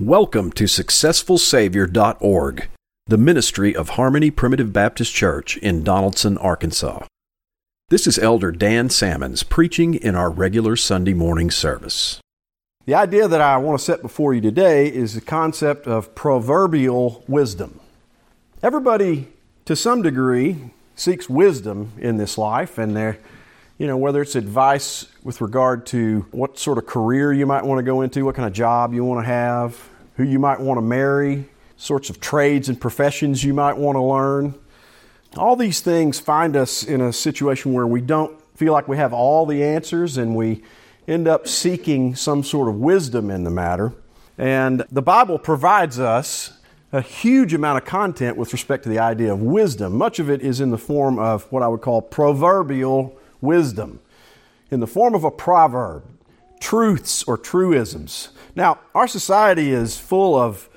Welcome to SuccessfulSavior.org, the ministry of Harmony Primitive Baptist Church in Donaldson, Arkansas. This is Elder Dan Salmons preaching in our regular Sunday morning service. The idea that I want to set before you today is the concept of proverbial wisdom. Everybody, to some degree, seeks wisdom in this life, and they're you know, whether it's advice with regard to what sort of career you might want to go into, what kind of job you want to have, who you might want to marry, sorts of trades and professions you might want to learn. All these things find us in a situation where we don't feel like we have all the answers and we end up seeking some sort of wisdom in the matter. And the Bible provides us a huge amount of content with respect to the idea of wisdom. Much of it is in the form of what I would call proverbial wisdom in the form of a proverb, truths or truisms. Now, our society is full of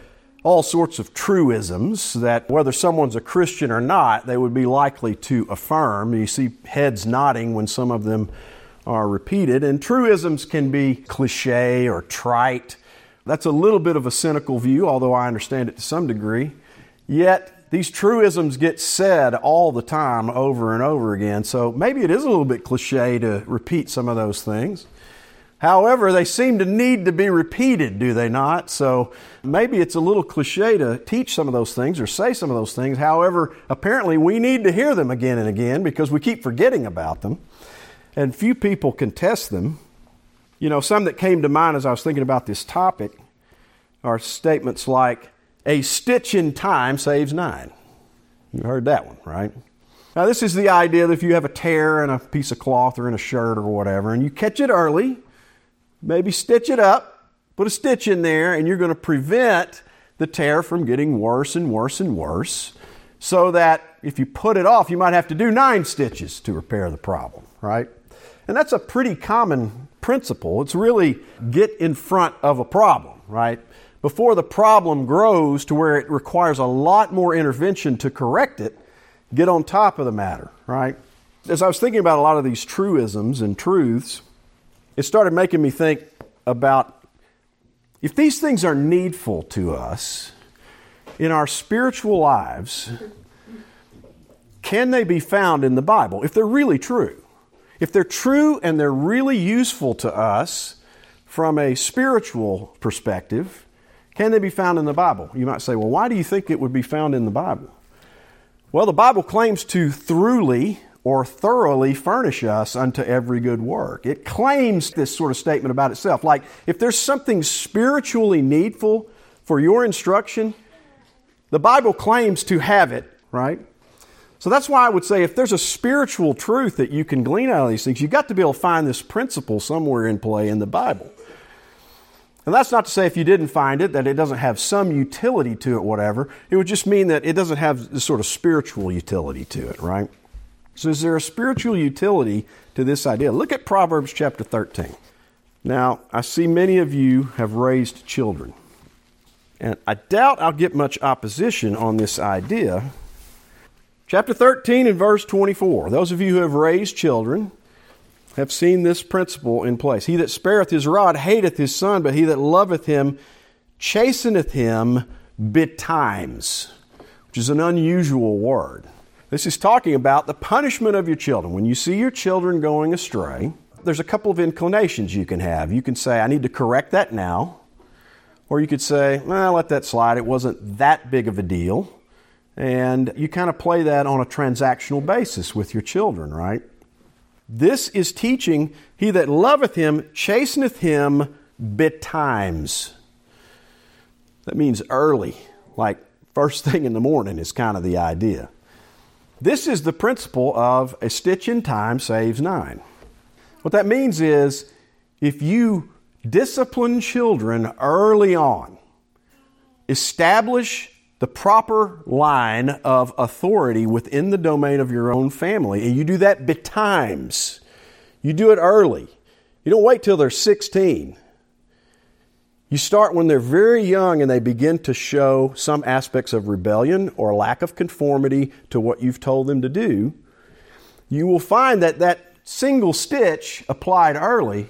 all sorts of truisms that whether someone's a Christian or not, they would be likely to affirm. You see heads nodding when some of them are repeated. And truisms can be cliche or trite. That's a little bit of a cynical view, although I understand it to some degree. Yet, these truisms get said all the time over and over again, so maybe it is a little bit cliche to repeat some of those things. However, they seem to need to be repeated, do they not? So maybe it's a little cliche to teach some of those things or say some of those things. However, apparently we need to hear them again and again because we keep forgetting about them. And few people can test them. You know, some that came to mind as I was thinking about this topic are statements like, a stitch in time saves nine. You heard that one, right? Now, this is the idea that if you have a tear in a piece of cloth or in a shirt or whatever, and you catch it early, maybe stitch it up, put a stitch in there, and you're going to prevent the tear from getting worse and worse and worse. So that if you put it off, you might have to do nine stitches to repair the problem, right? And that's a pretty common principle. It's really get in front of a problem, right? Before the problem grows to where it requires a lot more intervention to correct it, get on top of the matter, right? As I was thinking about a lot of these truisms and truths, it started making me think about if these things are needful to us in our spiritual lives, can they be found in the Bible if they're really true? If they're true and they're really useful to us from a spiritual perspective, can they be found in the Bible? You might say, well, why do you think it would be found in the Bible? Well, the Bible claims to throughly or thoroughly furnish us unto every good work. It claims this sort of statement about itself. Like, if there's something spiritually needful for your instruction, the Bible claims to have it, right? So that's why I would say if there's a spiritual truth that you can glean out of these things, you've got to be able to find this principle somewhere in play in the Bible. And that's not to say if you didn't find it that it doesn't have some utility to it, whatever. It would just mean that it doesn't have this sort of spiritual utility to it, right? So, is there a spiritual utility to this idea? Look at Proverbs chapter 13. Now, I see many of you have raised children. And I doubt I'll get much opposition on this idea. Chapter 13 and verse 24. Those of you who have raised children, have seen this principle in place. He that spareth his rod hateth his son, but he that loveth him chasteneth him betimes, which is an unusual word. This is talking about the punishment of your children. When you see your children going astray, there's a couple of inclinations you can have. You can say, I need to correct that now. Or you could say, well, let that slide. It wasn't that big of a deal. And you kind of play that on a transactional basis with your children, right? This is teaching, He that loveth him chasteneth him betimes. That means early, like first thing in the morning is kind of the idea. This is the principle of a stitch in time saves nine. What that means is if you discipline children early on, establish the proper line of authority within the domain of your own family. And you do that betimes. You do it early. You don't wait till they're 16. You start when they're very young and they begin to show some aspects of rebellion or lack of conformity to what you've told them to do. You will find that that single stitch applied early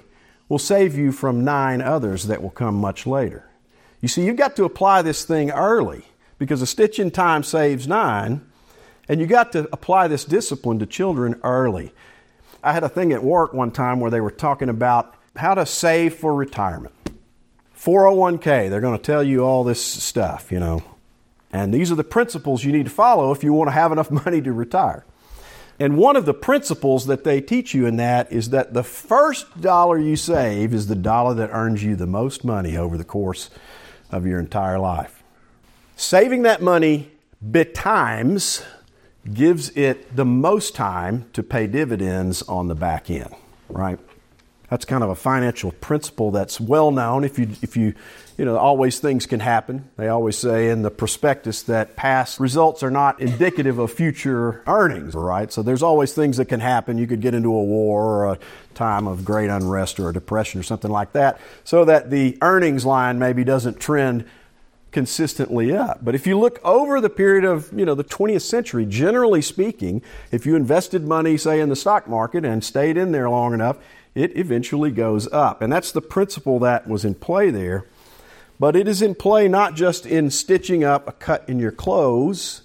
will save you from nine others that will come much later. You see, you've got to apply this thing early because a stitch in time saves nine, and you got to apply this discipline to children early. I had a thing at work one time where they were talking about how to save for retirement. 401k, they're going to tell you all this stuff, you know. And these are the principles you need to follow if you want to have enough money to retire. And one of the principles that they teach you in that is that the first dollar you save is the dollar that earns you the most money over the course of your entire life. Saving that money betimes gives it the most time to pay dividends on the back end, right? That's kind of a financial principle that's well known. If you, if you, you know, always things can happen. They always say in the prospectus that past results are not indicative of future earnings, right? So there's always things that can happen. You could get into a war or a time of great unrest or a depression or something like that, so that the earnings line maybe doesn't trend consistently up. But if you look over the period of, you know, the 20th century, generally speaking, if you invested money, say, in the stock market and stayed in there long enough, it eventually goes up. And that's the principle that was in play there. But it is in play not just in stitching up a cut in your clothes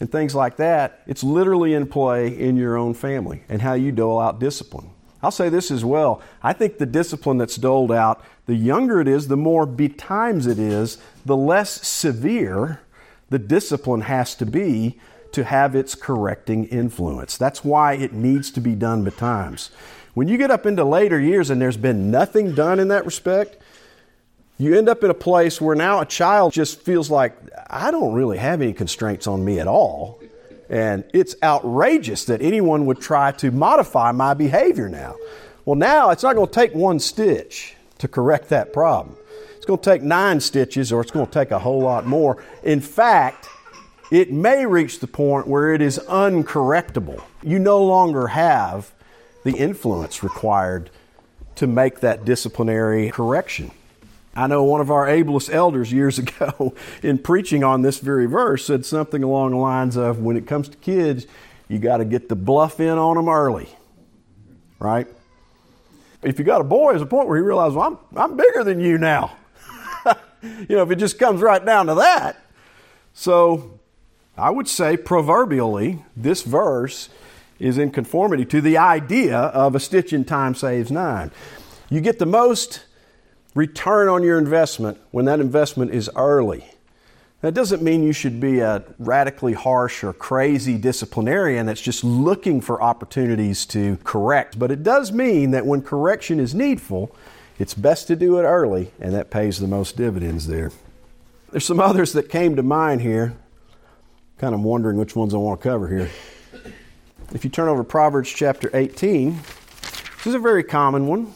and things like that, it's literally in play in your own family and how you dole out discipline. I'll say this as well. I think the discipline that's doled out, the younger it is, the more betimes it is, the less severe the discipline has to be to have its correcting influence. That's why it needs to be done betimes. When you get up into later years and there's been nothing done in that respect, you end up in a place where now a child just feels like, I don't really have any constraints on me at all. And it's outrageous that anyone would try to modify my behavior now. Well, now it's not going to take one stitch to correct that problem. It's going to take nine stitches or it's going to take a whole lot more. In fact, it may reach the point where it is uncorrectable. You no longer have the influence required to make that disciplinary correction. I know one of our ablest elders years ago, in preaching on this very verse, said something along the lines of when it comes to kids, you got to get the bluff in on them early, right? If you got a boy, there's a point where he realizes, well, I'm, I'm bigger than you now. you know, if it just comes right down to that. So I would say, proverbially, this verse is in conformity to the idea of a stitch in time saves nine. You get the most return on your investment when that investment is early. That doesn't mean you should be a radically harsh or crazy disciplinarian that's just looking for opportunities to correct, but it does mean that when correction is needful, it's best to do it early, and that pays the most dividends there. There's some others that came to mind here. Kind of wondering which ones I want to cover here. If you turn over to Proverbs chapter 18, this is a very common one.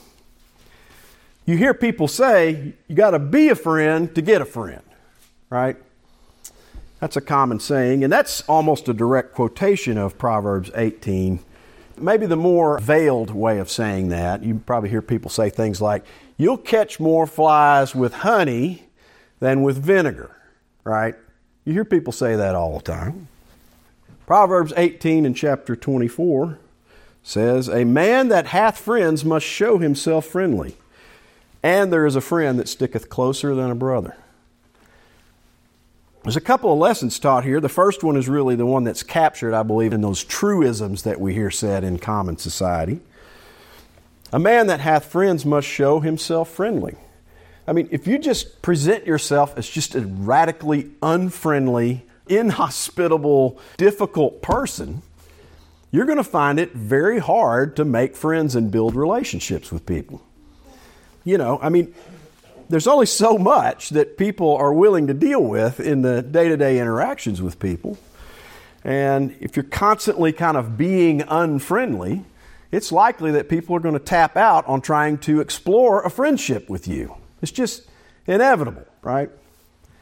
You hear people say, you got to be a friend to get a friend, right? That's a common saying, and that's almost a direct quotation of Proverbs 18. Maybe the more veiled way of saying that, you probably hear people say things like, You'll catch more flies with honey than with vinegar, right? You hear people say that all the time. Proverbs 18 and chapter 24 says, A man that hath friends must show himself friendly, and there is a friend that sticketh closer than a brother. There's a couple of lessons taught here. The first one is really the one that's captured, I believe, in those truisms that we hear said in common society. A man that hath friends must show himself friendly. I mean, if you just present yourself as just a radically unfriendly, inhospitable, difficult person, you're going to find it very hard to make friends and build relationships with people. You know, I mean, there's only so much that people are willing to deal with in the day to day interactions with people. And if you're constantly kind of being unfriendly, it's likely that people are going to tap out on trying to explore a friendship with you. It's just inevitable, right?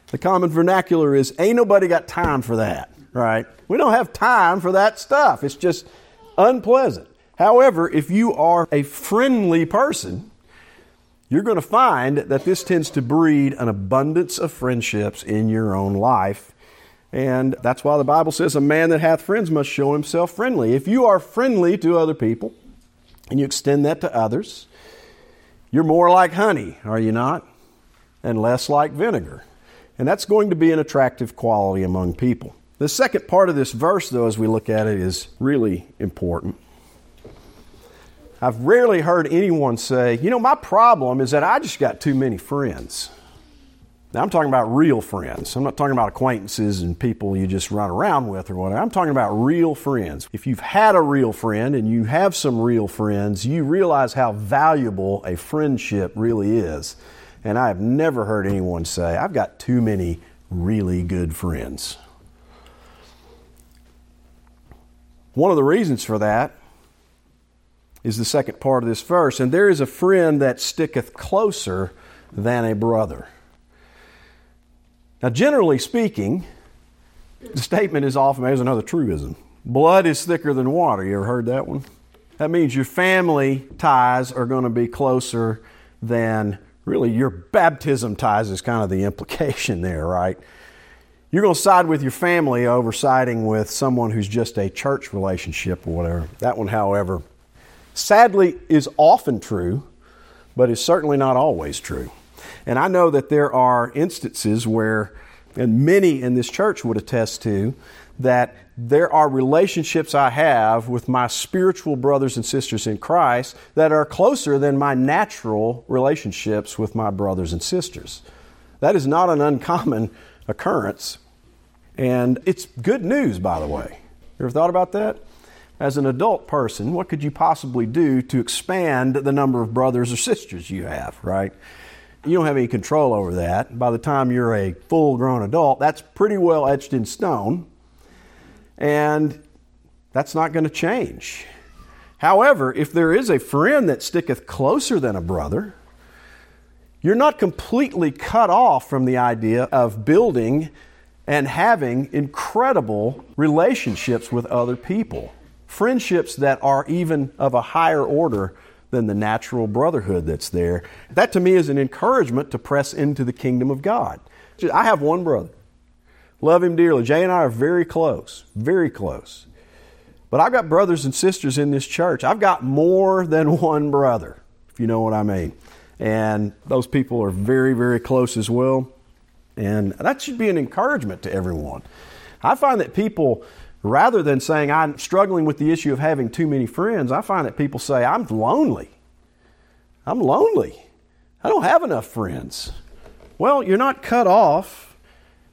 The common vernacular is ain't nobody got time for that, right? We don't have time for that stuff. It's just unpleasant. However, if you are a friendly person, you're going to find that this tends to breed an abundance of friendships in your own life. And that's why the Bible says a man that hath friends must show himself friendly. If you are friendly to other people and you extend that to others, you're more like honey, are you not? and less like vinegar. And that's going to be an attractive quality among people. The second part of this verse, though, as we look at it, is really important. I've rarely heard anyone say, you know, my problem is that I just got too many friends. Now, I'm talking about real friends. I'm not talking about acquaintances and people you just run around with or whatever. I'm talking about real friends. If you've had a real friend and you have some real friends, you realize how valuable a friendship really is. And I have never heard anyone say, I've got too many really good friends. One of the reasons for that is the second part of this verse. And there is a friend that sticketh closer than a brother. Now, generally speaking, the statement is often, there's another truism blood is thicker than water. You ever heard that one? That means your family ties are going to be closer than really your baptism ties, is kind of the implication there, right? You're going to side with your family over siding with someone who's just a church relationship or whatever. That one, however, sadly is often true, but is certainly not always true. And I know that there are instances where, and many in this church would attest to, that there are relationships I have with my spiritual brothers and sisters in Christ that are closer than my natural relationships with my brothers and sisters. That is not an uncommon occurrence. And it's good news, by the way. You ever thought about that? As an adult person, what could you possibly do to expand the number of brothers or sisters you have, right? You don't have any control over that. By the time you're a full grown adult, that's pretty well etched in stone. And that's not going to change. However, if there is a friend that sticketh closer than a brother, you're not completely cut off from the idea of building and having incredible relationships with other people. Friendships that are even of a higher order than the natural brotherhood that's there. That to me is an encouragement to press into the kingdom of God. I have one brother. Love him dearly. Jay and I are very close, very close. But I've got brothers and sisters in this church. I've got more than one brother, if you know what I mean. And those people are very, very close as well. And that should be an encouragement to everyone. I find that people Rather than saying, I'm struggling with the issue of having too many friends, I find that people say, I'm lonely. I'm lonely. I don't have enough friends. Well, you're not cut off.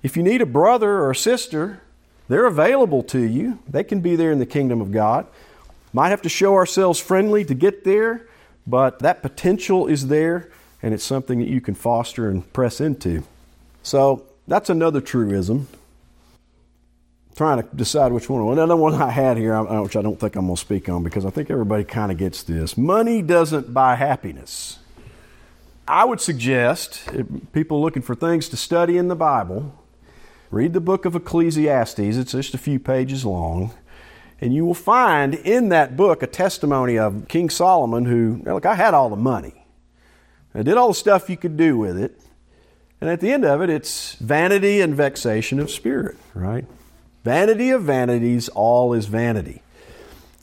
If you need a brother or a sister, they're available to you. They can be there in the kingdom of God. Might have to show ourselves friendly to get there, but that potential is there, and it's something that you can foster and press into. So that's another truism trying to decide which one. Another one I had here, which I don't think I'm going to speak on because I think everybody kind of gets this. Money doesn't buy happiness. I would suggest people looking for things to study in the Bible, read the book of Ecclesiastes. It's just a few pages long. And you will find in that book a testimony of King Solomon who, look, I had all the money. I did all the stuff you could do with it. And at the end of it, it's vanity and vexation of spirit, right? Vanity of vanities, all is vanity.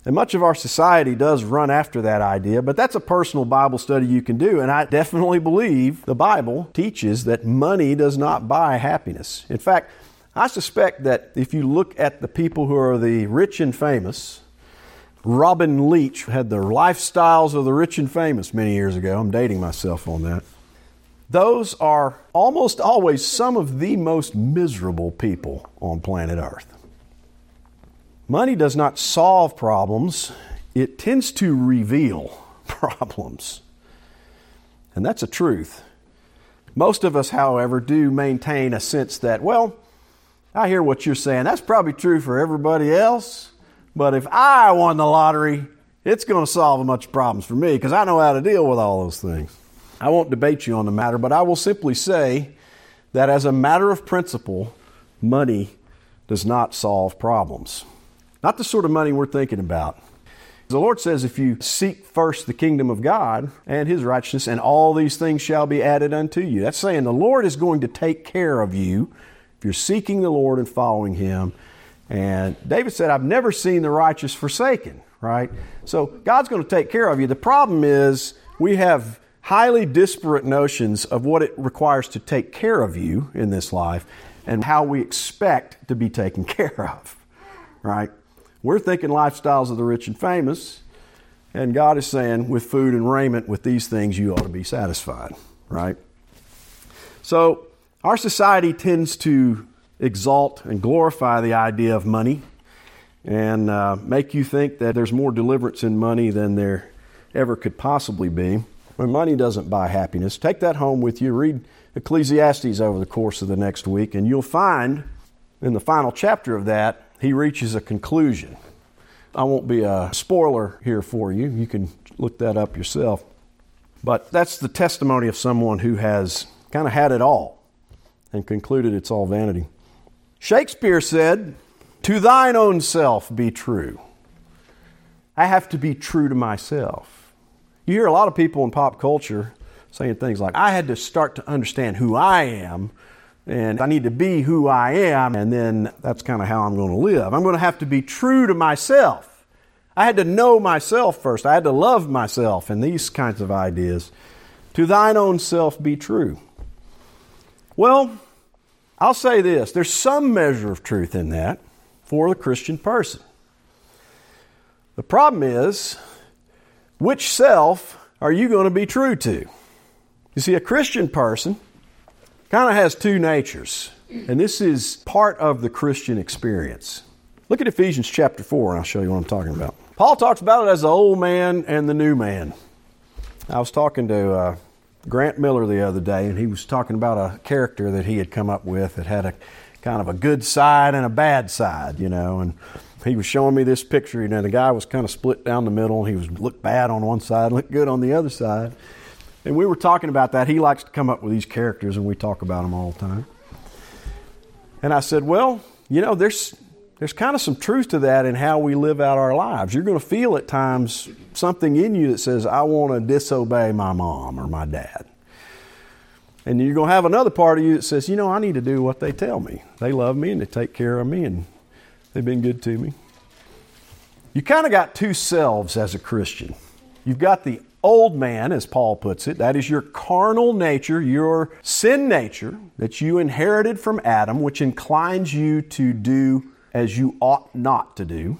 And much of our society does run after that idea, but that's a personal Bible study you can do. And I definitely believe the Bible teaches that money does not buy happiness. In fact, I suspect that if you look at the people who are the rich and famous, Robin Leach had the lifestyles of the rich and famous many years ago. I'm dating myself on that. Those are almost always some of the most miserable people on planet Earth. Money does not solve problems, it tends to reveal problems. And that's a truth. Most of us, however, do maintain a sense that, well, I hear what you're saying. That's probably true for everybody else. But if I won the lottery, it's going to solve a bunch of problems for me because I know how to deal with all those things. I won't debate you on the matter, but I will simply say that as a matter of principle, money does not solve problems. Not the sort of money we're thinking about. The Lord says, if you seek first the kingdom of God and his righteousness, and all these things shall be added unto you. That's saying the Lord is going to take care of you if you're seeking the Lord and following him. And David said, I've never seen the righteous forsaken, right? So God's going to take care of you. The problem is we have highly disparate notions of what it requires to take care of you in this life and how we expect to be taken care of, right? We're thinking lifestyles of the rich and famous, and God is saying, with food and raiment, with these things, you ought to be satisfied, right? So, our society tends to exalt and glorify the idea of money and uh, make you think that there's more deliverance in money than there ever could possibly be. When money doesn't buy happiness, take that home with you. Read Ecclesiastes over the course of the next week, and you'll find in the final chapter of that, he reaches a conclusion. I won't be a spoiler here for you. You can look that up yourself. But that's the testimony of someone who has kind of had it all and concluded it's all vanity. Shakespeare said, To thine own self be true. I have to be true to myself. You hear a lot of people in pop culture saying things like, I had to start to understand who I am, and I need to be who I am, and then that's kind of how I'm going to live. I'm going to have to be true to myself. I had to know myself first. I had to love myself, and these kinds of ideas. To thine own self be true. Well, I'll say this there's some measure of truth in that for the Christian person. The problem is, which self are you going to be true to? You see, a Christian person kind of has two natures, and this is part of the Christian experience. Look at Ephesians chapter 4, and I'll show you what I'm talking about. Paul talks about it as the old man and the new man. I was talking to uh, Grant Miller the other day, and he was talking about a character that he had come up with that had a kind of a good side and a bad side, you know. And he was showing me this picture, you know, the guy was kind of split down the middle. He was looked bad on one side, looked good on the other side. And we were talking about that. He likes to come up with these characters, and we talk about them all the time. And I said, well, you know, there's there's kind of some truth to that in how we live out our lives. You're going to feel at times something in you that says, I want to disobey my mom or my dad. And you're going to have another part of you that says, you know, I need to do what they tell me. They love me and they take care of me and they've been good to me. You kind of got two selves as a Christian. You've got the old man, as Paul puts it. That is your carnal nature, your sin nature that you inherited from Adam, which inclines you to do as you ought not to do.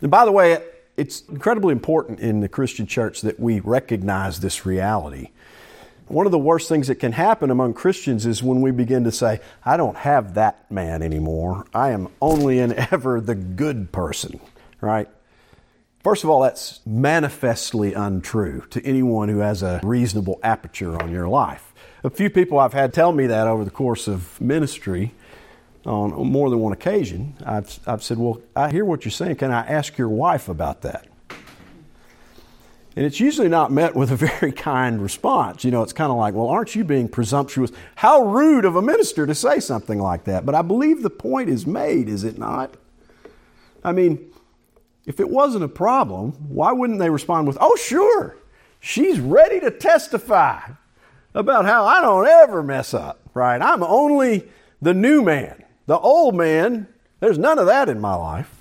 And by the way, it's incredibly important in the Christian church that we recognize this reality. One of the worst things that can happen among Christians is when we begin to say, I don't have that man anymore. I am only and ever the good person, right? First of all, that's manifestly untrue to anyone who has a reasonable aperture on your life. A few people I've had tell me that over the course of ministry on more than one occasion. I've, I've said, Well, I hear what you're saying. Can I ask your wife about that? And it's usually not met with a very kind response. You know, it's kind of like, well, aren't you being presumptuous? How rude of a minister to say something like that. But I believe the point is made, is it not? I mean, if it wasn't a problem, why wouldn't they respond with, oh, sure, she's ready to testify about how I don't ever mess up, right? I'm only the new man. The old man, there's none of that in my life.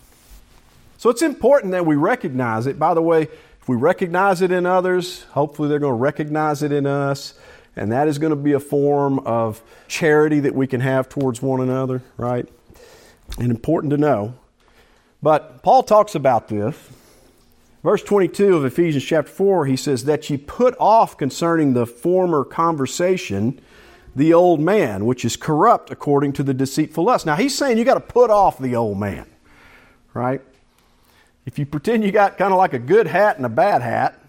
So it's important that we recognize it. By the way, we recognize it in others, hopefully they're going to recognize it in us. And that is going to be a form of charity that we can have towards one another, right? And important to know. But Paul talks about this. Verse 22 of Ephesians chapter 4, he says, That ye put off concerning the former conversation the old man, which is corrupt according to the deceitful lust. Now, he's saying you got to put off the old man, right? If you pretend you got kind of like a good hat and a bad hat,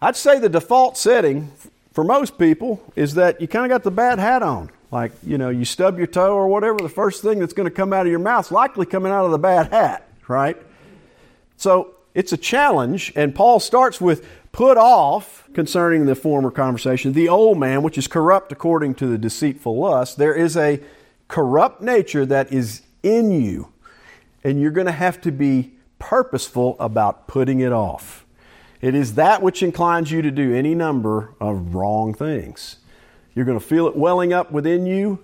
I'd say the default setting for most people is that you kind of got the bad hat on. Like, you know, you stub your toe or whatever, the first thing that's going to come out of your mouth is likely coming out of the bad hat, right? So it's a challenge, and Paul starts with put off concerning the former conversation the old man, which is corrupt according to the deceitful lust. There is a corrupt nature that is in you and you're going to have to be purposeful about putting it off. It is that which inclines you to do any number of wrong things. You're going to feel it welling up within you,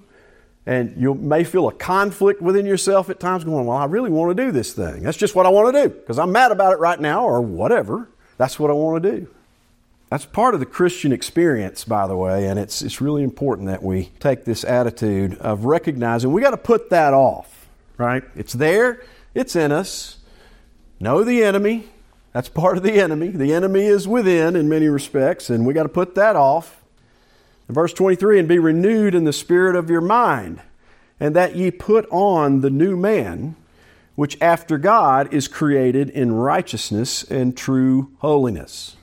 and you may feel a conflict within yourself at times, going, Well, I really want to do this thing. That's just what I want to do because I'm mad about it right now or whatever. That's what I want to do. That's part of the Christian experience, by the way, and it's, it's really important that we take this attitude of recognizing we got to put that off, right? It's there, it's in us. Know the enemy. That's part of the enemy. The enemy is within in many respects, and we got to put that off. In verse 23, and be renewed in the spirit of your mind, and that ye put on the new man, which after God is created in righteousness and true holiness.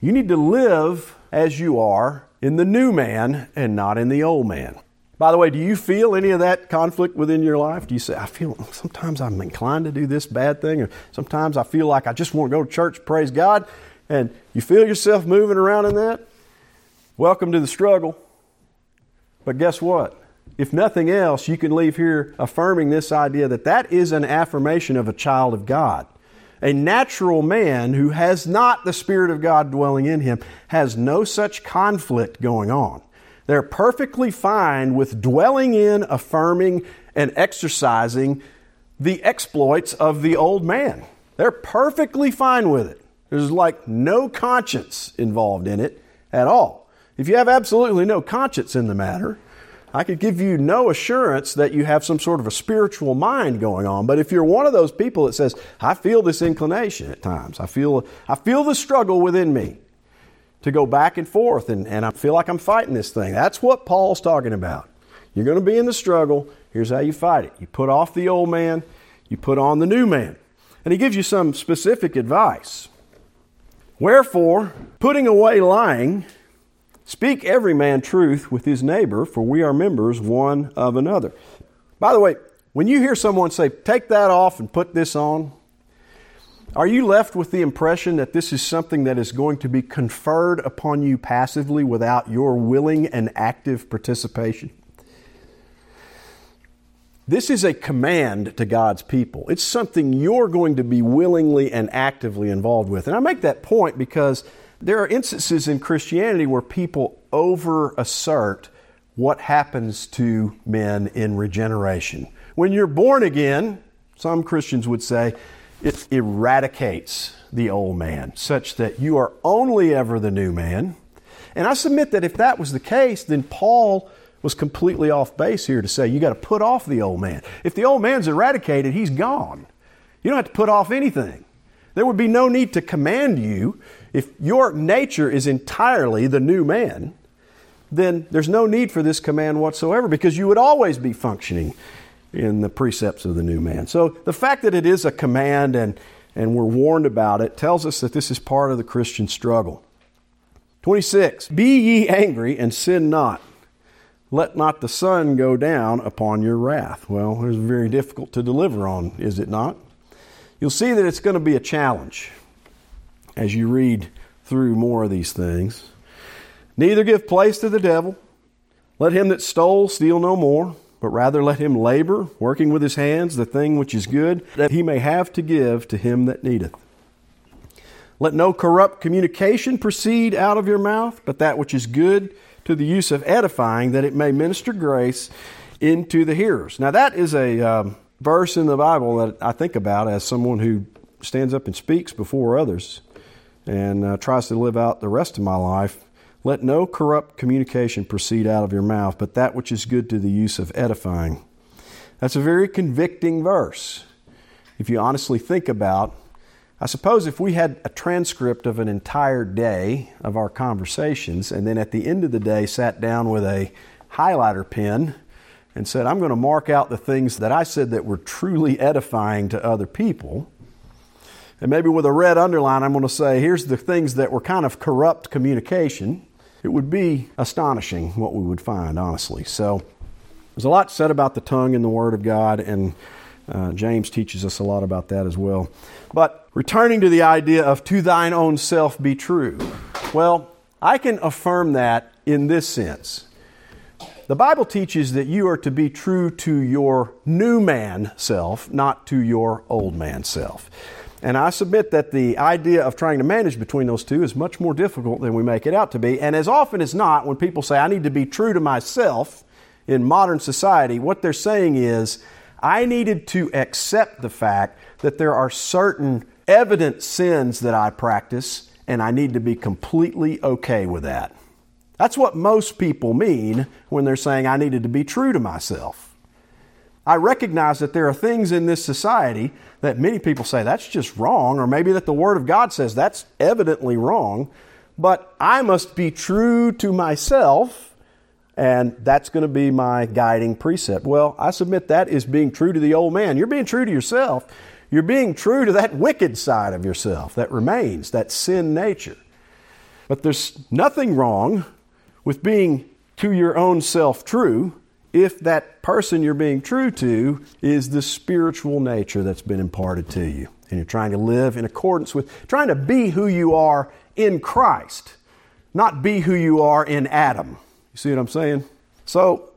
You need to live as you are in the new man and not in the old man. By the way, do you feel any of that conflict within your life? Do you say, I feel sometimes I'm inclined to do this bad thing, or sometimes I feel like I just want to go to church, praise God, and you feel yourself moving around in that? Welcome to the struggle. But guess what? If nothing else, you can leave here affirming this idea that that is an affirmation of a child of God. A natural man who has not the Spirit of God dwelling in him has no such conflict going on. They're perfectly fine with dwelling in, affirming, and exercising the exploits of the old man. They're perfectly fine with it. There's like no conscience involved in it at all. If you have absolutely no conscience in the matter, I could give you no assurance that you have some sort of a spiritual mind going on. But if you're one of those people that says, I feel this inclination at times, I feel, I feel the struggle within me to go back and forth, and, and I feel like I'm fighting this thing. That's what Paul's talking about. You're going to be in the struggle. Here's how you fight it you put off the old man, you put on the new man. And he gives you some specific advice. Wherefore, putting away lying, Speak every man truth with his neighbor, for we are members one of another. By the way, when you hear someone say, take that off and put this on, are you left with the impression that this is something that is going to be conferred upon you passively without your willing and active participation? This is a command to God's people. It's something you're going to be willingly and actively involved with. And I make that point because there are instances in Christianity where people over assert what happens to men in regeneration. When you're born again, some Christians would say, it eradicates the old man, such that you are only ever the new man. And I submit that if that was the case, then Paul was completely off base here to say you got to put off the old man. If the old man's eradicated, he's gone. You don't have to put off anything. There would be no need to command you if your nature is entirely the new man, then there's no need for this command whatsoever because you would always be functioning in the precepts of the new man. So the fact that it is a command and, and we're warned about it tells us that this is part of the Christian struggle. 26. Be ye angry and sin not. Let not the sun go down upon your wrath. Well, it's very difficult to deliver on, is it not? You'll see that it's going to be a challenge as you read through more of these things. Neither give place to the devil. Let him that stole steal no more, but rather let him labor, working with his hands the thing which is good, that he may have to give to him that needeth. Let no corrupt communication proceed out of your mouth, but that which is good to the use of edifying, that it may minister grace into the hearers. Now, that is a um, verse in the Bible that I think about as someone who stands up and speaks before others and uh, tries to live out the rest of my life. Let no corrupt communication proceed out of your mouth, but that which is good to the use of edifying. That's a very convicting verse. If you honestly think about, I suppose if we had a transcript of an entire day of our conversations, and then at the end of the day sat down with a highlighter pen and said, I'm going to mark out the things that I said that were truly edifying to other people, and maybe with a red underline, I'm going to say, here's the things that were kind of corrupt communication. It would be astonishing what we would find, honestly. So there's a lot said about the tongue in the Word of God, and uh, James teaches us a lot about that as well. But returning to the idea of to thine own self be true, well, I can affirm that in this sense. The Bible teaches that you are to be true to your new man self, not to your old man self. And I submit that the idea of trying to manage between those two is much more difficult than we make it out to be. And as often as not, when people say, I need to be true to myself in modern society, what they're saying is, I needed to accept the fact that there are certain evident sins that I practice and I need to be completely okay with that. That's what most people mean when they're saying I needed to be true to myself. I recognize that there are things in this society that many people say that's just wrong, or maybe that the Word of God says that's evidently wrong, but I must be true to myself, and that's going to be my guiding precept. Well, I submit that is being true to the old man. You're being true to yourself. You're being true to that wicked side of yourself that remains, that sin nature. But there's nothing wrong with being to your own self true if that person you're being true to is the spiritual nature that's been imparted to you. And you're trying to live in accordance with, trying to be who you are in Christ, not be who you are in Adam. You see what I'm saying? So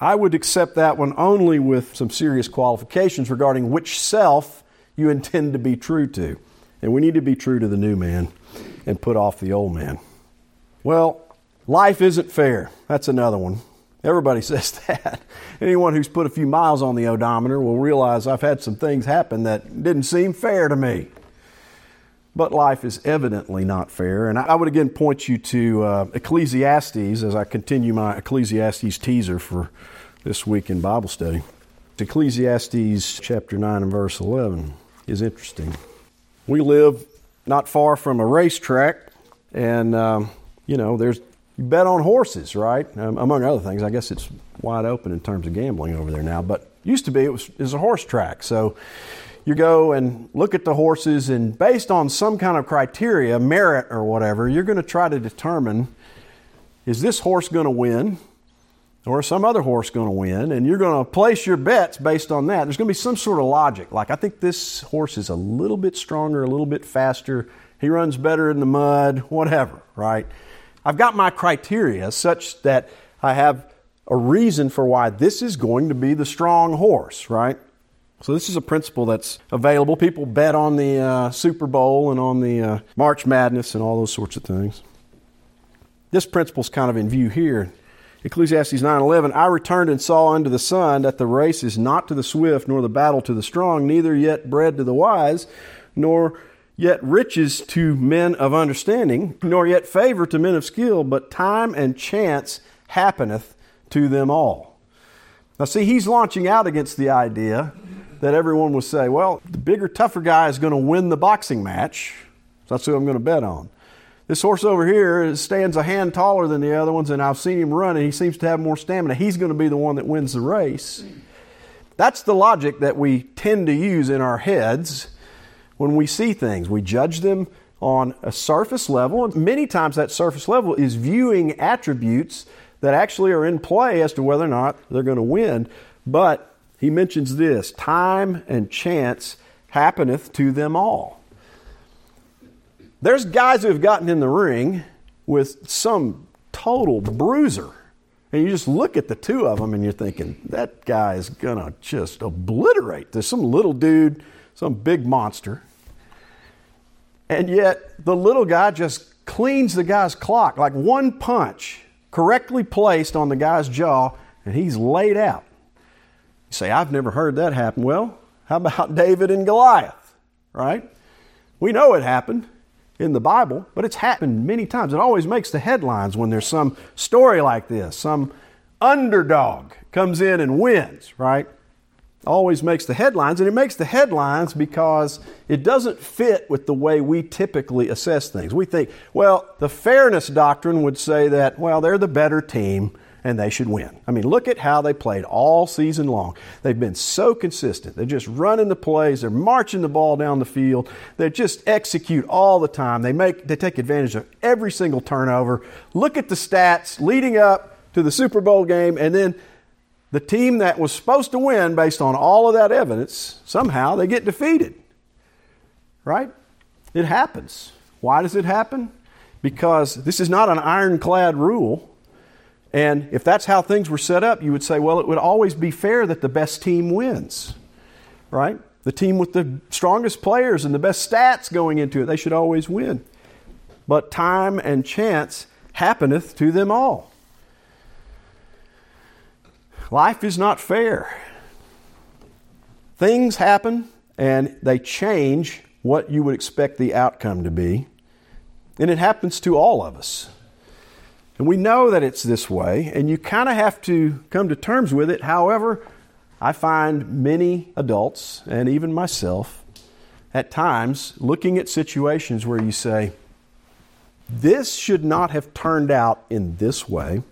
I would accept that one only with some serious qualifications regarding which self you intend to be true to. And we need to be true to the new man and put off the old man. Well, life isn't fair. That's another one. Everybody says that. Anyone who's put a few miles on the odometer will realize I've had some things happen that didn't seem fair to me. But life is evidently not fair. And I would again point you to uh, Ecclesiastes as I continue my Ecclesiastes teaser for this week in Bible study. Ecclesiastes chapter 9 and verse 11 is interesting. We live not far from a racetrack, and, um, you know, there's you bet on horses, right? Um, among other things. I guess it's wide open in terms of gambling over there now, but used to be it was, it was a horse track. So you go and look at the horses, and based on some kind of criteria, merit or whatever, you're going to try to determine is this horse going to win? Or some other horse going to win, and you're going to place your bets based on that. There's going to be some sort of logic. Like, I think this horse is a little bit stronger, a little bit faster. He runs better in the mud, whatever, right? I've got my criteria such that I have a reason for why this is going to be the strong horse, right? So this is a principle that's available. People bet on the uh, Super Bowl and on the uh, March Madness and all those sorts of things. This principle is kind of in view here. Ecclesiastes 9:11 I returned and saw under the sun that the race is not to the swift nor the battle to the strong neither yet bread to the wise nor yet riches to men of understanding, nor yet favor to men of skill, but time and chance happeneth to them all. Now, see, he's launching out against the idea that everyone will say, well, the bigger, tougher guy is going to win the boxing match, so that's who I'm going to bet on. This horse over here stands a hand taller than the other ones, and I've seen him run, and he seems to have more stamina. He's going to be the one that wins the race. That's the logic that we tend to use in our heads when we see things. We judge them on a surface level, and many times that surface level is viewing attributes that actually are in play as to whether or not they're going to win. But he mentions this time and chance happeneth to them all. There's guys who have gotten in the ring with some total bruiser. And you just look at the two of them and you're thinking, that guy is going to just obliterate. There's some little dude, some big monster. And yet the little guy just cleans the guy's clock like one punch correctly placed on the guy's jaw and he's laid out. You say, I've never heard that happen. Well, how about David and Goliath, right? We know it happened in the Bible, but it's happened many times. It always makes the headlines when there's some story like this. Some underdog comes in and wins, right? Always makes the headlines, and it makes the headlines because it doesn't fit with the way we typically assess things. We think, well, the fairness doctrine would say that, well, they're the better team and they should win. I mean, look at how they played all season long. They've been so consistent. They're just running the plays, they're marching the ball down the field, they just execute all the time. They make they take advantage of every single turnover. Look at the stats leading up to the Super Bowl game and then the team that was supposed to win based on all of that evidence, somehow they get defeated. Right? It happens. Why does it happen? Because this is not an ironclad rule. And if that's how things were set up, you would say, well, it would always be fair that the best team wins. Right? The team with the strongest players and the best stats going into it, they should always win. But time and chance happeneth to them all. Life is not fair. Things happen and they change what you would expect the outcome to be. And it happens to all of us. And we know that it's this way, and you kind of have to come to terms with it. However, I find many adults, and even myself, at times looking at situations where you say, This should not have turned out in this way.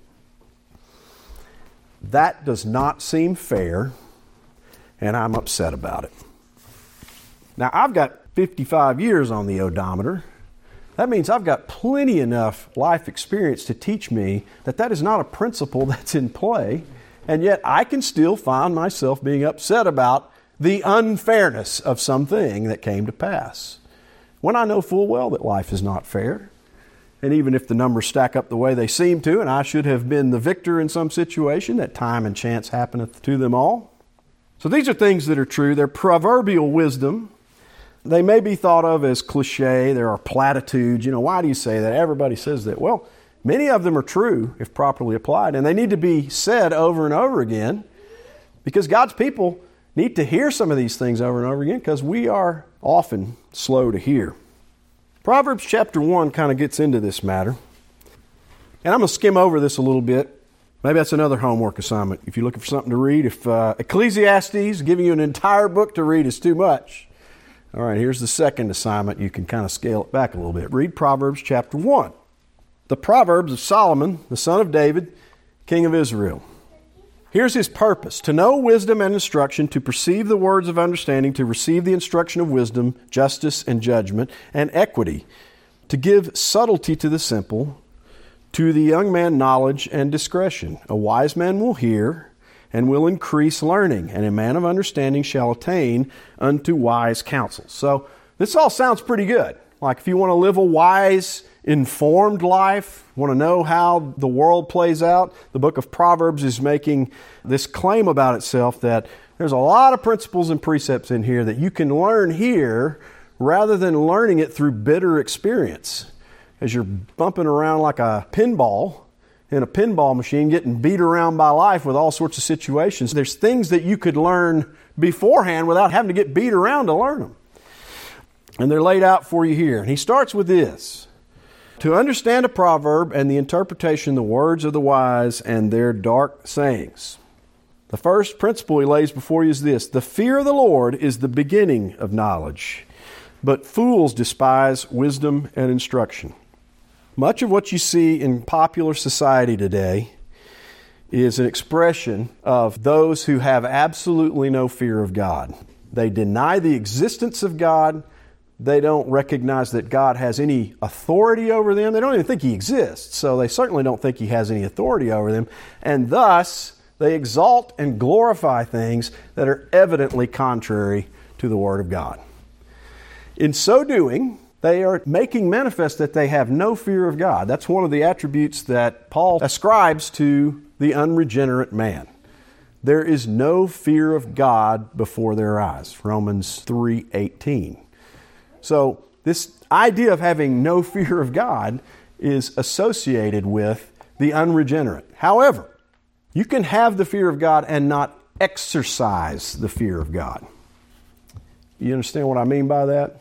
That does not seem fair, and I'm upset about it. Now, I've got 55 years on the odometer. That means I've got plenty enough life experience to teach me that that is not a principle that's in play, and yet I can still find myself being upset about the unfairness of something that came to pass. When I know full well that life is not fair, and even if the numbers stack up the way they seem to, and I should have been the victor in some situation, that time and chance happeneth to them all. So these are things that are true. They're proverbial wisdom they may be thought of as cliche. There are platitudes. You know, why do you say that? Everybody says that. Well, many of them are true if properly applied, and they need to be said over and over again because God's people need to hear some of these things over and over again because we are often slow to hear. Proverbs chapter 1 kind of gets into this matter. And I'm going to skim over this a little bit. Maybe that's another homework assignment. If you're looking for something to read, if uh, Ecclesiastes, giving you an entire book to read, is too much, all right, here's the second assignment. You can kind of scale it back a little bit. Read Proverbs chapter 1. The Proverbs of Solomon, the son of David, king of Israel. Here's his purpose to know wisdom and instruction, to perceive the words of understanding, to receive the instruction of wisdom, justice and judgment, and equity, to give subtlety to the simple, to the young man knowledge and discretion. A wise man will hear and will increase learning, and a man of understanding shall attain unto wise counsel. So, this all sounds pretty good. Like, if you want to live a wise, informed life, want to know how the world plays out, the book of Proverbs is making this claim about itself that there's a lot of principles and precepts in here that you can learn here rather than learning it through bitter experience. As you're bumping around like a pinball in a pinball machine getting beat around by life with all sorts of situations. There's things that you could learn beforehand without having to get beat around to learn them. And they're laid out for you here. And he starts with this To understand a proverb and the interpretation, the words of the wise and their dark sayings. The first principle he lays before you is this The fear of the Lord is the beginning of knowledge, but fools despise wisdom and instruction. Much of what you see in popular society today is an expression of those who have absolutely no fear of God. They deny the existence of God. They don't recognize that God has any authority over them. They don't even think He exists, so they certainly don't think He has any authority over them. And thus, they exalt and glorify things that are evidently contrary to the Word of God. In so doing, they are making manifest that they have no fear of God. That's one of the attributes that Paul ascribes to the unregenerate man. There is no fear of God before their eyes. Romans 3:18. So, this idea of having no fear of God is associated with the unregenerate. However, you can have the fear of God and not exercise the fear of God. You understand what I mean by that?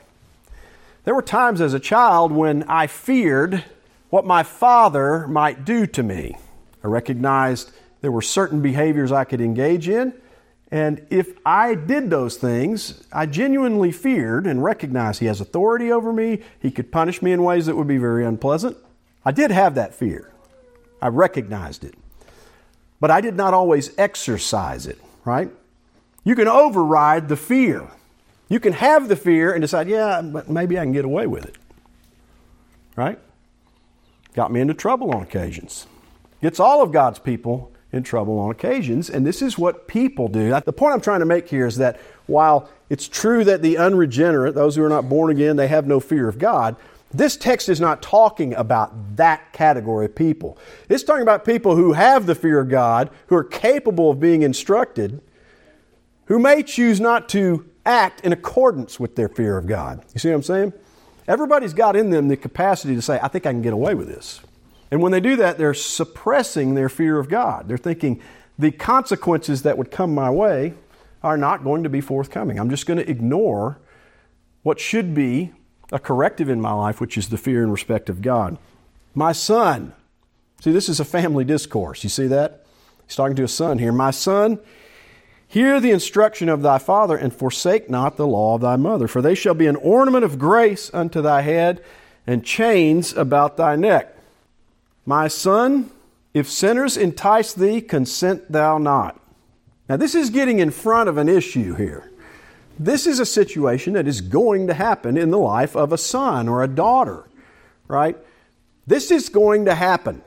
There were times as a child when I feared what my father might do to me. I recognized there were certain behaviors I could engage in, and if I did those things, I genuinely feared and recognized he has authority over me. He could punish me in ways that would be very unpleasant. I did have that fear. I recognized it. But I did not always exercise it, right? You can override the fear. You can have the fear and decide, yeah, but maybe I can get away with it. Right? Got me into trouble on occasions. Gets all of God's people in trouble on occasions, and this is what people do. The point I'm trying to make here is that while it's true that the unregenerate, those who are not born again, they have no fear of God, this text is not talking about that category of people. It's talking about people who have the fear of God, who are capable of being instructed, who may choose not to act in accordance with their fear of God. You see what I'm saying? Everybody's got in them the capacity to say, I think I can get away with this. And when they do that, they're suppressing their fear of God. They're thinking, the consequences that would come my way are not going to be forthcoming. I'm just going to ignore what should be a corrective in my life, which is the fear and respect of God. My son, see, this is a family discourse. You see that? He's talking to a son here. My son, hear the instruction of thy father, and forsake not the law of thy mother, for they shall be an ornament of grace unto thy head, and chains about thy neck. My son, if sinners entice thee, consent thou not. Now, this is getting in front of an issue here. This is a situation that is going to happen in the life of a son or a daughter, right? This is going to happen.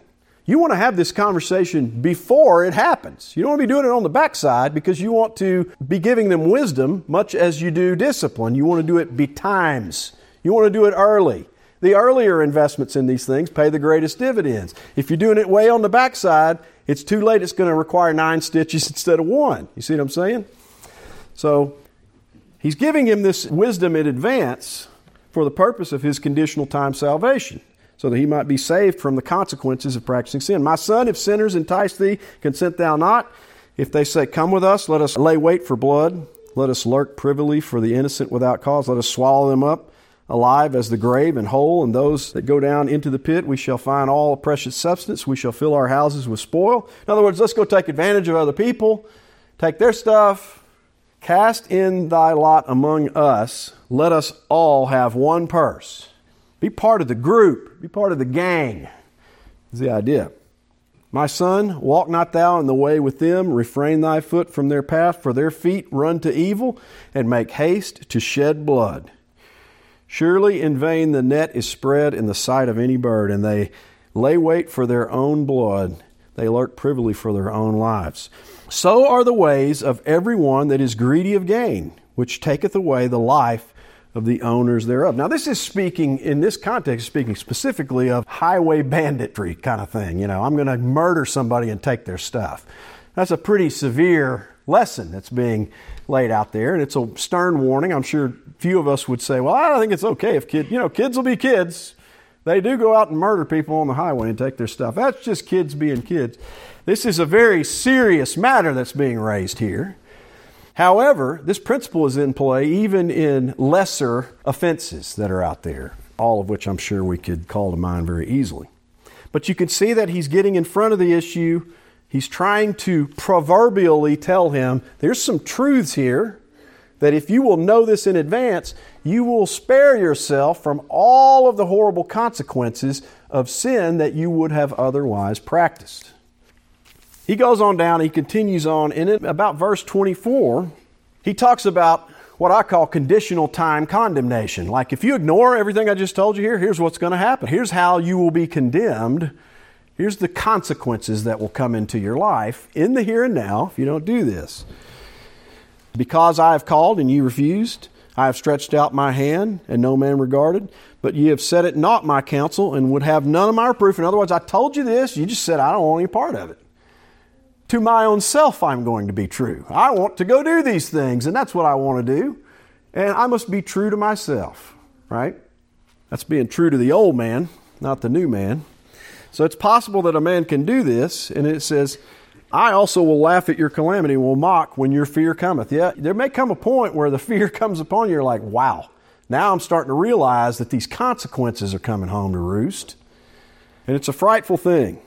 You want to have this conversation before it happens. You don't want to be doing it on the backside because you want to be giving them wisdom much as you do discipline. You want to do it betimes. You want to do it early. The earlier investments in these things pay the greatest dividends. If you're doing it way on the backside, it's too late. It's going to require nine stitches instead of one. You see what I'm saying? So He's giving him this wisdom in advance for the purpose of his conditional time salvation, so that he might be saved from the consequences of practicing sin. My son, if sinners entice thee, consent thou not. If they say, Come with us, let us lay wait for blood. Let us lurk privily for the innocent without cause. Let us swallow them up alive as the grave and whole. And those that go down into the pit, we shall find all precious substance. We shall fill our houses with spoil. In other words, let's go take advantage of other people, take their stuff, Cast in thy lot among us. Let us all have one purse. Be part of the group, be part of the gang, is the idea. My son, walk not thou in the way with them, refrain thy foot from their path, for their feet run to evil, and make haste to shed blood. Surely in vain the net is spread in the sight of any bird, and they lay wait for their own blood, they lurk privily for their own lives. So are the ways of every one that is greedy of gain, which taketh away the life of the owners thereof. Now, this is speaking, in this context, speaking specifically of highway banditry kind of thing. You know, I'm going to murder somebody and take their stuff. That's a pretty severe lesson that's being laid out there, and it's a stern warning. I'm sure few of us would say, well, I don't think it's okay if kids, you know, kids will be kids. They do go out and murder people on the highway and take their stuff. That's just kids being kids. This is a very serious matter that's being raised here. However, this principle is in play even in lesser offenses that are out there, all of which I'm sure we could call to mind very easily. But you can see that he's getting in front of the issue. He's trying to proverbially tell him there's some truths here that if you will know this in advance, you will spare yourself from all of the horrible consequences of sin that you would have otherwise practiced. He goes on down, he continues on, and in about verse 24, he talks about what I call conditional time condemnation. Like if you ignore everything I just told you here, here's what's going to happen. Here's how you will be condemned. Here's the consequences that will come into your life in the here and now if you don't do this. Because I have called and you refused, I have stretched out my hand and no man regarded, but ye have set it not my counsel and would have none of my reproof. In other words, I told you this, you just said I don't want any part of it to my own self I'm going to be true. I want to go do these things, and that's what I want to do. And I must be true to myself, right? That's being true to the old man, not the new man. So it's possible that a man can do this, and it says, I also will laugh at your calamity, and will mock when your fear cometh. Yeah, there may come a point where the fear comes upon you, you're like, wow, now I'm starting to realize that these consequences are coming home to roost. And it's a frightful thing.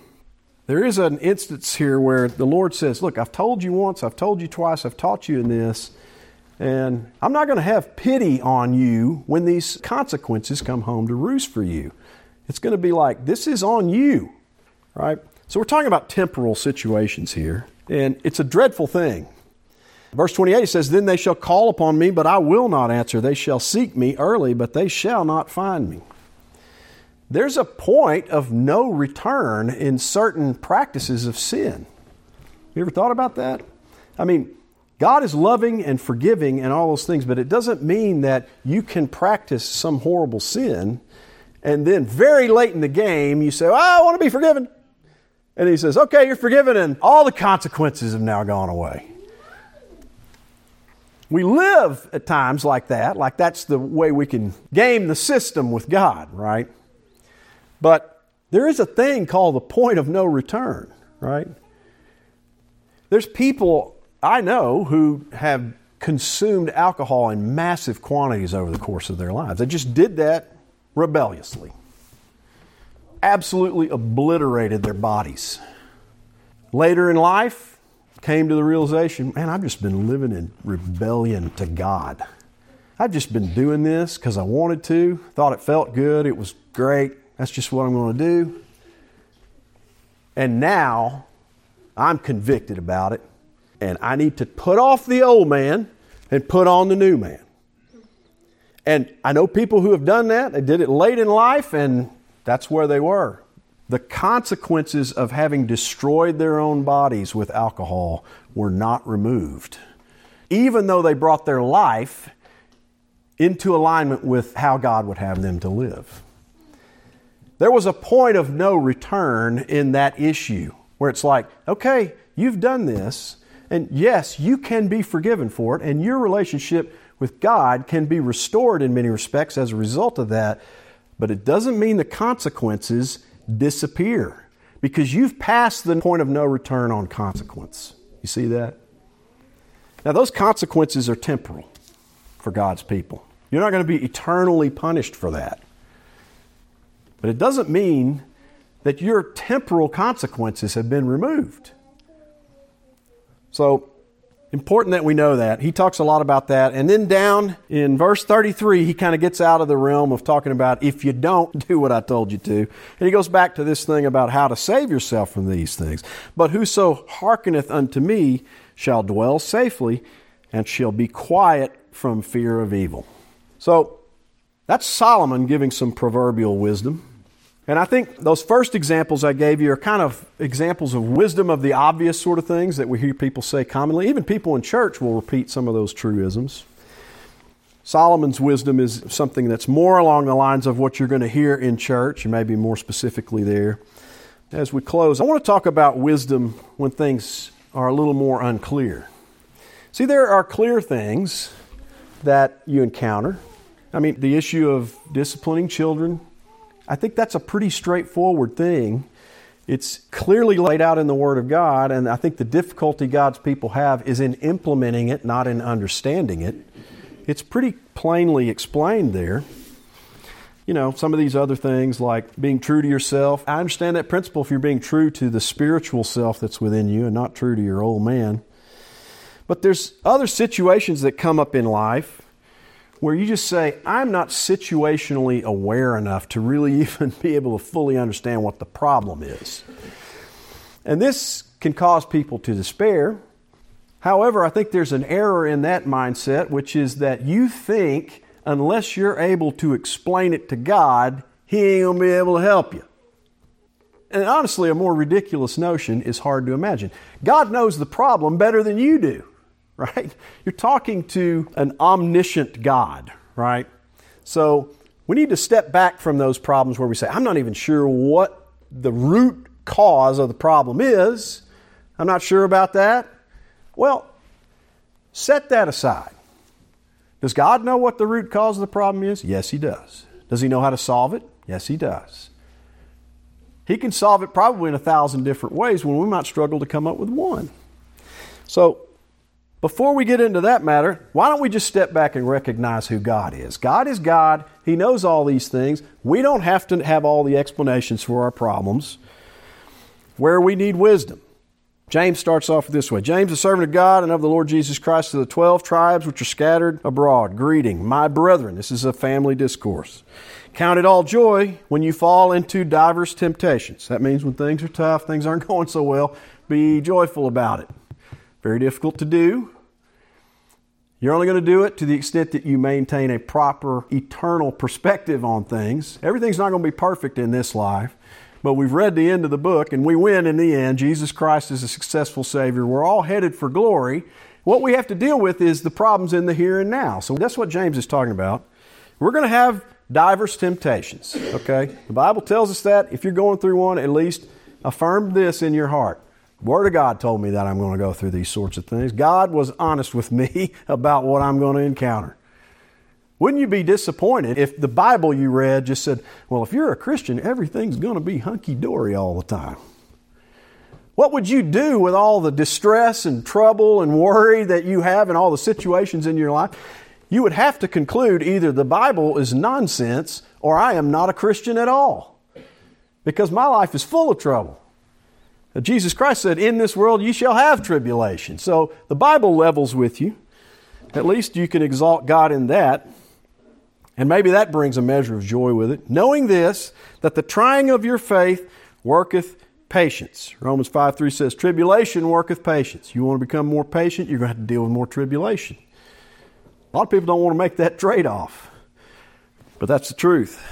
There is an instance here where the Lord says, Look, I've told you once, I've told you twice, I've taught you in this, and I'm not going to have pity on you when these consequences come home to roost for you. It's going to be like, This is on you, right? So we're talking about temporal situations here, and it's a dreadful thing. Verse 28 says, Then they shall call upon me, but I will not answer. They shall seek me early, but they shall not find me there's a point of no return in certain practices of sin. You ever thought about that? I mean, God is loving and forgiving and all those things, but it doesn't mean that you can practice some horrible sin and then very late in the game you say, oh, I want to be forgiven. And he says, Okay, you're forgiven, and all the consequences have now gone away. We live at times like that, like that's the way we can game the system with God, right? But there is a thing called the point of no return, right? There's people I know who have consumed alcohol in massive quantities over the course of their lives. They just did that rebelliously. Absolutely obliterated their bodies. Later in life, came to the realization man, I've just been living in rebellion to God. I've just been doing this because I wanted to, thought it felt good, it was great. That's just what I'm going to do. And now I'm convicted about it, and I need to put off the old man and put on the new man. And I know people who have done that. They did it late in life, and that's where they were. The consequences of having destroyed their own bodies with alcohol were not removed, even though they brought their life into alignment with how God would have them to live. There was a point of no return in that issue where it's like, okay, you've done this, and yes, you can be forgiven for it, and your relationship with God can be restored in many respects as a result of that, but it doesn't mean the consequences disappear because you've passed the point of no return on consequence. You see that? Now, those consequences are temporal for God's people. You're not going to be eternally punished for that. But it doesn't mean that your temporal consequences have been removed. So, important that we know that. He talks a lot about that. And then down in verse 33, he kind of gets out of the realm of talking about if you don't do what I told you to. And he goes back to this thing about how to save yourself from these things. But whoso hearkeneth unto me shall dwell safely and shall be quiet from fear of evil. So, that's Solomon giving some proverbial wisdom. And I think those first examples I gave you are kind of examples of wisdom of the obvious sort of things that we hear people say commonly. Even people in church will repeat some of those truisms. Solomon's wisdom is something that's more along the lines of what you're going to hear in church, and maybe more specifically there. As we close, I want to talk about wisdom when things are a little more unclear. See, there are clear things that you encounter. I mean, the issue of disciplining children, I think that's a pretty straightforward thing. It's clearly laid out in the Word of God, and I think the difficulty God's people have is in implementing it, not in understanding it. It's pretty plainly explained there. You know, some of these other things like being true to yourself. I understand that principle if you're being true to the spiritual self that's within you and not true to your old man. But there's other situations that come up in life where you just say, I'm not situationally aware enough to really even be able to fully understand what the problem is. And this can cause people to despair. However, I think there's an error in that mindset, which is that you think unless you're able to explain it to God, He ain't to be able to help you. And honestly, a more ridiculous notion is hard to imagine. God knows the problem better than you do right? You're talking to an omniscient God, right? So we need to step back from those problems where we say, I'm not even sure what the root cause of the problem is. I'm not sure about that. Well, set that aside. Does God know what the root cause of the problem is? Yes, He does. Does He know how to solve it? Yes, He does. He can solve it probably in a thousand different ways when we might struggle to come up with one. So before we get into that matter, why don't we just step back and recognize who God is? God is God. He knows all these things. We don't have to have all the explanations for our problems. Where we need wisdom. James starts off this way James, a servant of God and of the Lord Jesus Christ, to the twelve tribes which are scattered abroad, greeting, my brethren. This is a family discourse. Count it all joy when you fall into diverse temptations. That means when things are tough, things aren't going so well, be joyful about it. Very difficult to do. You're only going to do it to the extent that you maintain a proper eternal perspective on things. Everything's not going to be perfect in this life, but we've read the end of the book and we win in the end. Jesus Christ is a successful Savior. We're all headed for glory. What we have to deal with is the problems in the here and now. So that's what James is talking about. We're going to have diverse temptations, okay? The Bible tells us that. If you're going through one, at least affirm this in your heart. Word of God told me that I'm going to go through these sorts of things. God was honest with me about what I'm going to encounter. Wouldn't you be disappointed if the Bible you read just said, well, if you're a Christian, everything's going to be hunky dory all the time? What would you do with all the distress and trouble and worry that you have and all the situations in your life? You would have to conclude either the Bible is nonsense or I am not a Christian at all. Because my life is full of trouble. Jesus Christ said, In this world you shall have tribulation. So the Bible levels with you. At least you can exalt God in that. And maybe that brings a measure of joy with it. Knowing this, that the trying of your faith worketh patience. Romans 5 3 says, Tribulation worketh patience. You want to become more patient, you're going to have to deal with more tribulation. A lot of people don't want to make that trade off, but that's the truth.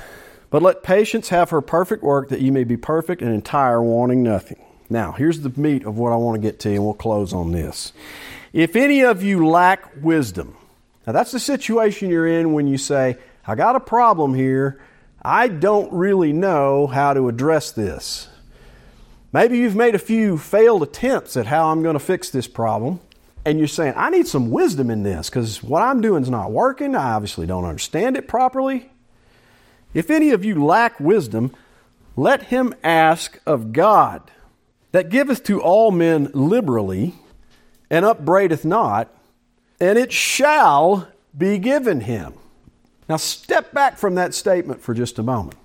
But let patience have her perfect work, that you may be perfect and entire, wanting nothing. Now, here's the meat of what I want to get to, and we'll close on this. If any of you lack wisdom, now that's the situation you're in when you say, I got a problem here. I don't really know how to address this. Maybe you've made a few failed attempts at how I'm going to fix this problem, and you're saying, I need some wisdom in this because what I'm doing is not working. I obviously don't understand it properly. If any of you lack wisdom, let him ask of God, that giveth to all men liberally, and upbraideth not, and it shall be given him. Now, step back from that statement for just a moment.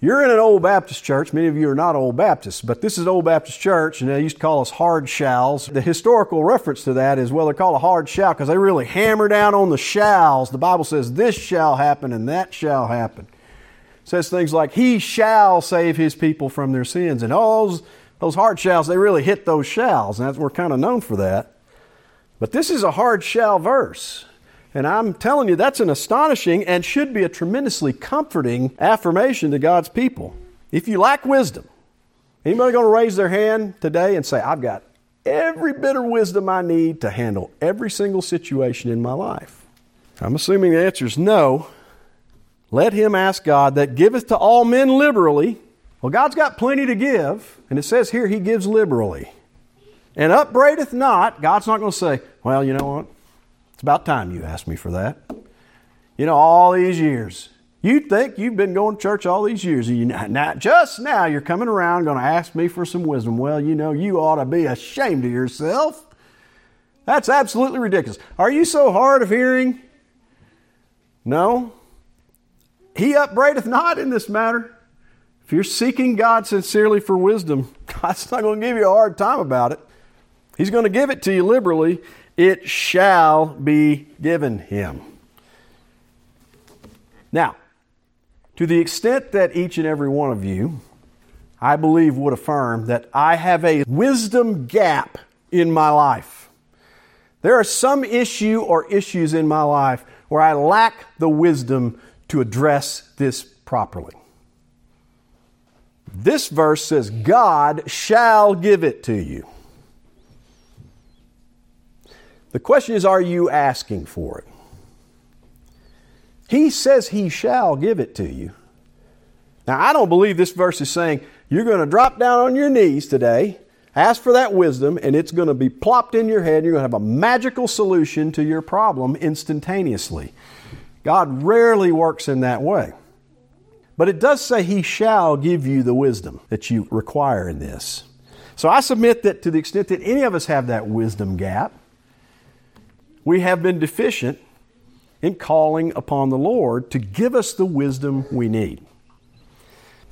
You're in an old Baptist church. Many of you are not old Baptists, but this is old Baptist church, and they used to call us hard shalls. The historical reference to that is, well, they're called a hard shall because they really hammer down on the shalls. The Bible says this shall happen and that shall happen. It says things like, He shall save His people from their sins. And all those, those hard shells, they really hit those shells, and we're kind of known for that. But this is a hard shell verse. And I'm telling you, that's an astonishing and should be a tremendously comforting affirmation to God's people. If you lack wisdom, anybody going to raise their hand today and say, I've got every bit of wisdom I need to handle every single situation in my life? I'm assuming the answer is no. Let him ask God that giveth to all men liberally. Well, God's got plenty to give, and it says here he gives liberally. And upbraideth not. God's not going to say, well, you know what? It's about time you asked me for that. You know, all these years. You'd think you've been going to church all these years. and You, now, just now you're coming around going to ask me for some wisdom. Well, you know, you ought to be ashamed of yourself. That's absolutely ridiculous. Are you so hard of hearing? No. He upbraideth not in this matter. If you're seeking God sincerely for wisdom, God's not going to give you a hard time about it. He's going to give it to you liberally it shall be given him. Now, to the extent that each and every one of you, I believe, would affirm that I have a wisdom gap in my life. There are some issue or issues in my life where I lack the wisdom to address this properly. This verse says, God shall give it to you. The question is, are you asking for it? He says he shall give it to you. Now, I don't believe this verse is saying you're going to drop down on your knees today, ask for that wisdom, and it's going to be plopped in your head. You're going to have a magical solution to your problem instantaneously. God rarely works in that way. But it does say He shall give you the wisdom that you require in this. So I submit that to the extent that any of us have that wisdom gap, we have been deficient in calling upon the Lord to give us the wisdom we need.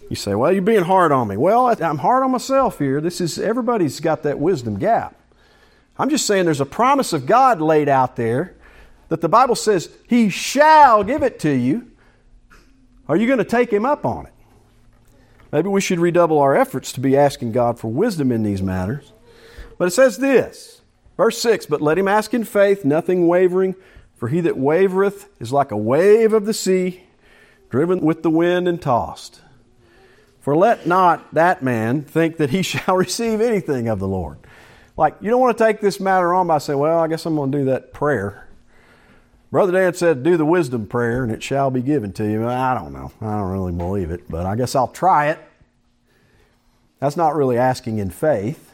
You say, well, you're being hard on me. Well, I'm hard on myself here. This is everybody's got that wisdom gap. I'm just saying there's a promise of God laid out there that the Bible says he shall give it to you. Are you going to take him up on it? Maybe we should redouble our efforts to be asking God for wisdom in these matters. But it says this Verse 6 But let him ask in faith, nothing wavering, for he that wavereth is like a wave of the sea, driven with the wind and tossed. For let not that man think that he shall receive anything of the Lord. Like, you don't want to take this matter on by saying, well, I guess I'm going to do that prayer. Brother Dan said, do the wisdom prayer and it shall be given to you. I don't know. I don't really believe it, but I guess I'll try it. That's not really asking in faith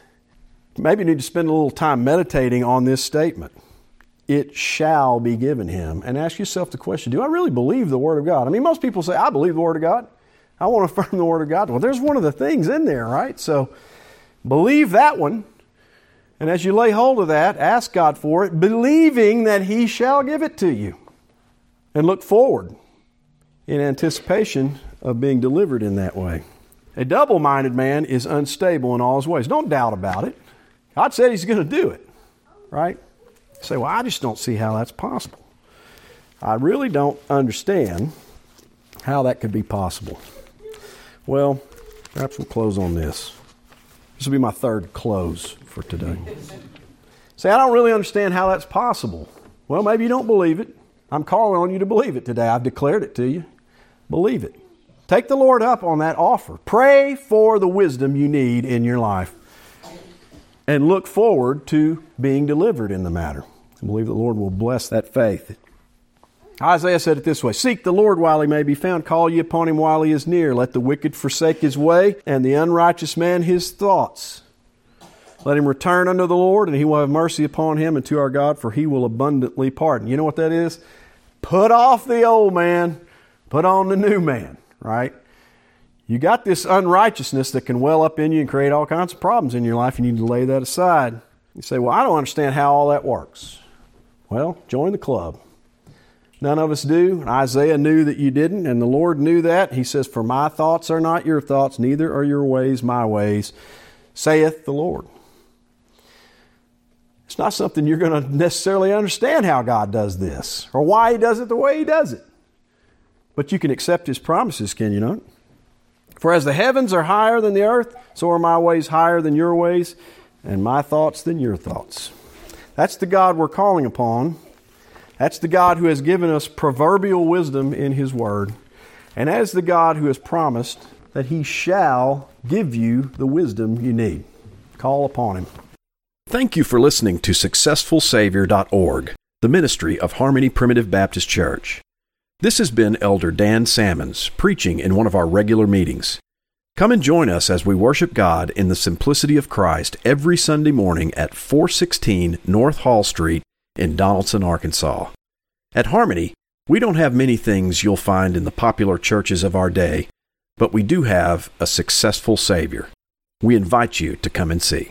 maybe you need to spend a little time meditating on this statement. It shall be given him. And ask yourself the question do I really believe the Word of God? I mean, most people say, I believe the Word of God. I want to affirm the Word of God. Well, there's one of the things in there, right? So Believe that one. And as you lay hold of that, ask God for it, believing that He shall give it to you. And look forward in anticipation of being delivered in that way. A double minded man is unstable in all his ways. Don't doubt about it. God said He's going to do it, right? You say, well, I just don't see how that's possible. I really don't understand how that could be possible. Well, perhaps we'll close on this. This will be my third close for today. Say, I don't really understand how that's possible. Well, maybe you don't believe it. I'm calling on you to believe it today. I've declared it to you. Believe it. Take the Lord up on that offer. Pray for the wisdom you need in your life. And look forward to being delivered in the matter. I believe the Lord will bless that faith. Isaiah said it this way Seek the Lord while he may be found, call ye upon him while he is near. Let the wicked forsake his way, and the unrighteous man his thoughts. Let him return unto the Lord, and he will have mercy upon him and to our God, for he will abundantly pardon. You know what that is? Put off the old man, put on the new man, right? You got this unrighteousness that can well up in you and create all kinds of problems in your life. You need to lay that aside. You say, Well, I don't understand how all that works. Well, join the club. None of us do. Isaiah knew that you didn't, and the Lord knew that. He says, For my thoughts are not your thoughts, neither are your ways my ways, saith the Lord. It's not something you're going to necessarily understand how God does this or why He does it the way He does it. But you can accept His promises, can you not? For as the heavens are higher than the earth, so are my ways higher than your ways, and my thoughts than your thoughts. That's the God we're calling upon. That's the God who has given us proverbial wisdom in His Word. And as the God who has promised that He shall give you the wisdom you need. Call upon Him. Thank you for listening to SuccessfulSavior.org, the ministry of Harmony Primitive Baptist Church. This has been Elder Dan Salmons preaching in one of our regular meetings. Come and join us as we worship God in the simplicity of Christ every Sunday morning at 416 North Hall Street in Donaldson, Arkansas. At Harmony, we don't have many things you'll find in the popular churches of our day, but we do have a successful Savior. We invite you to come and see.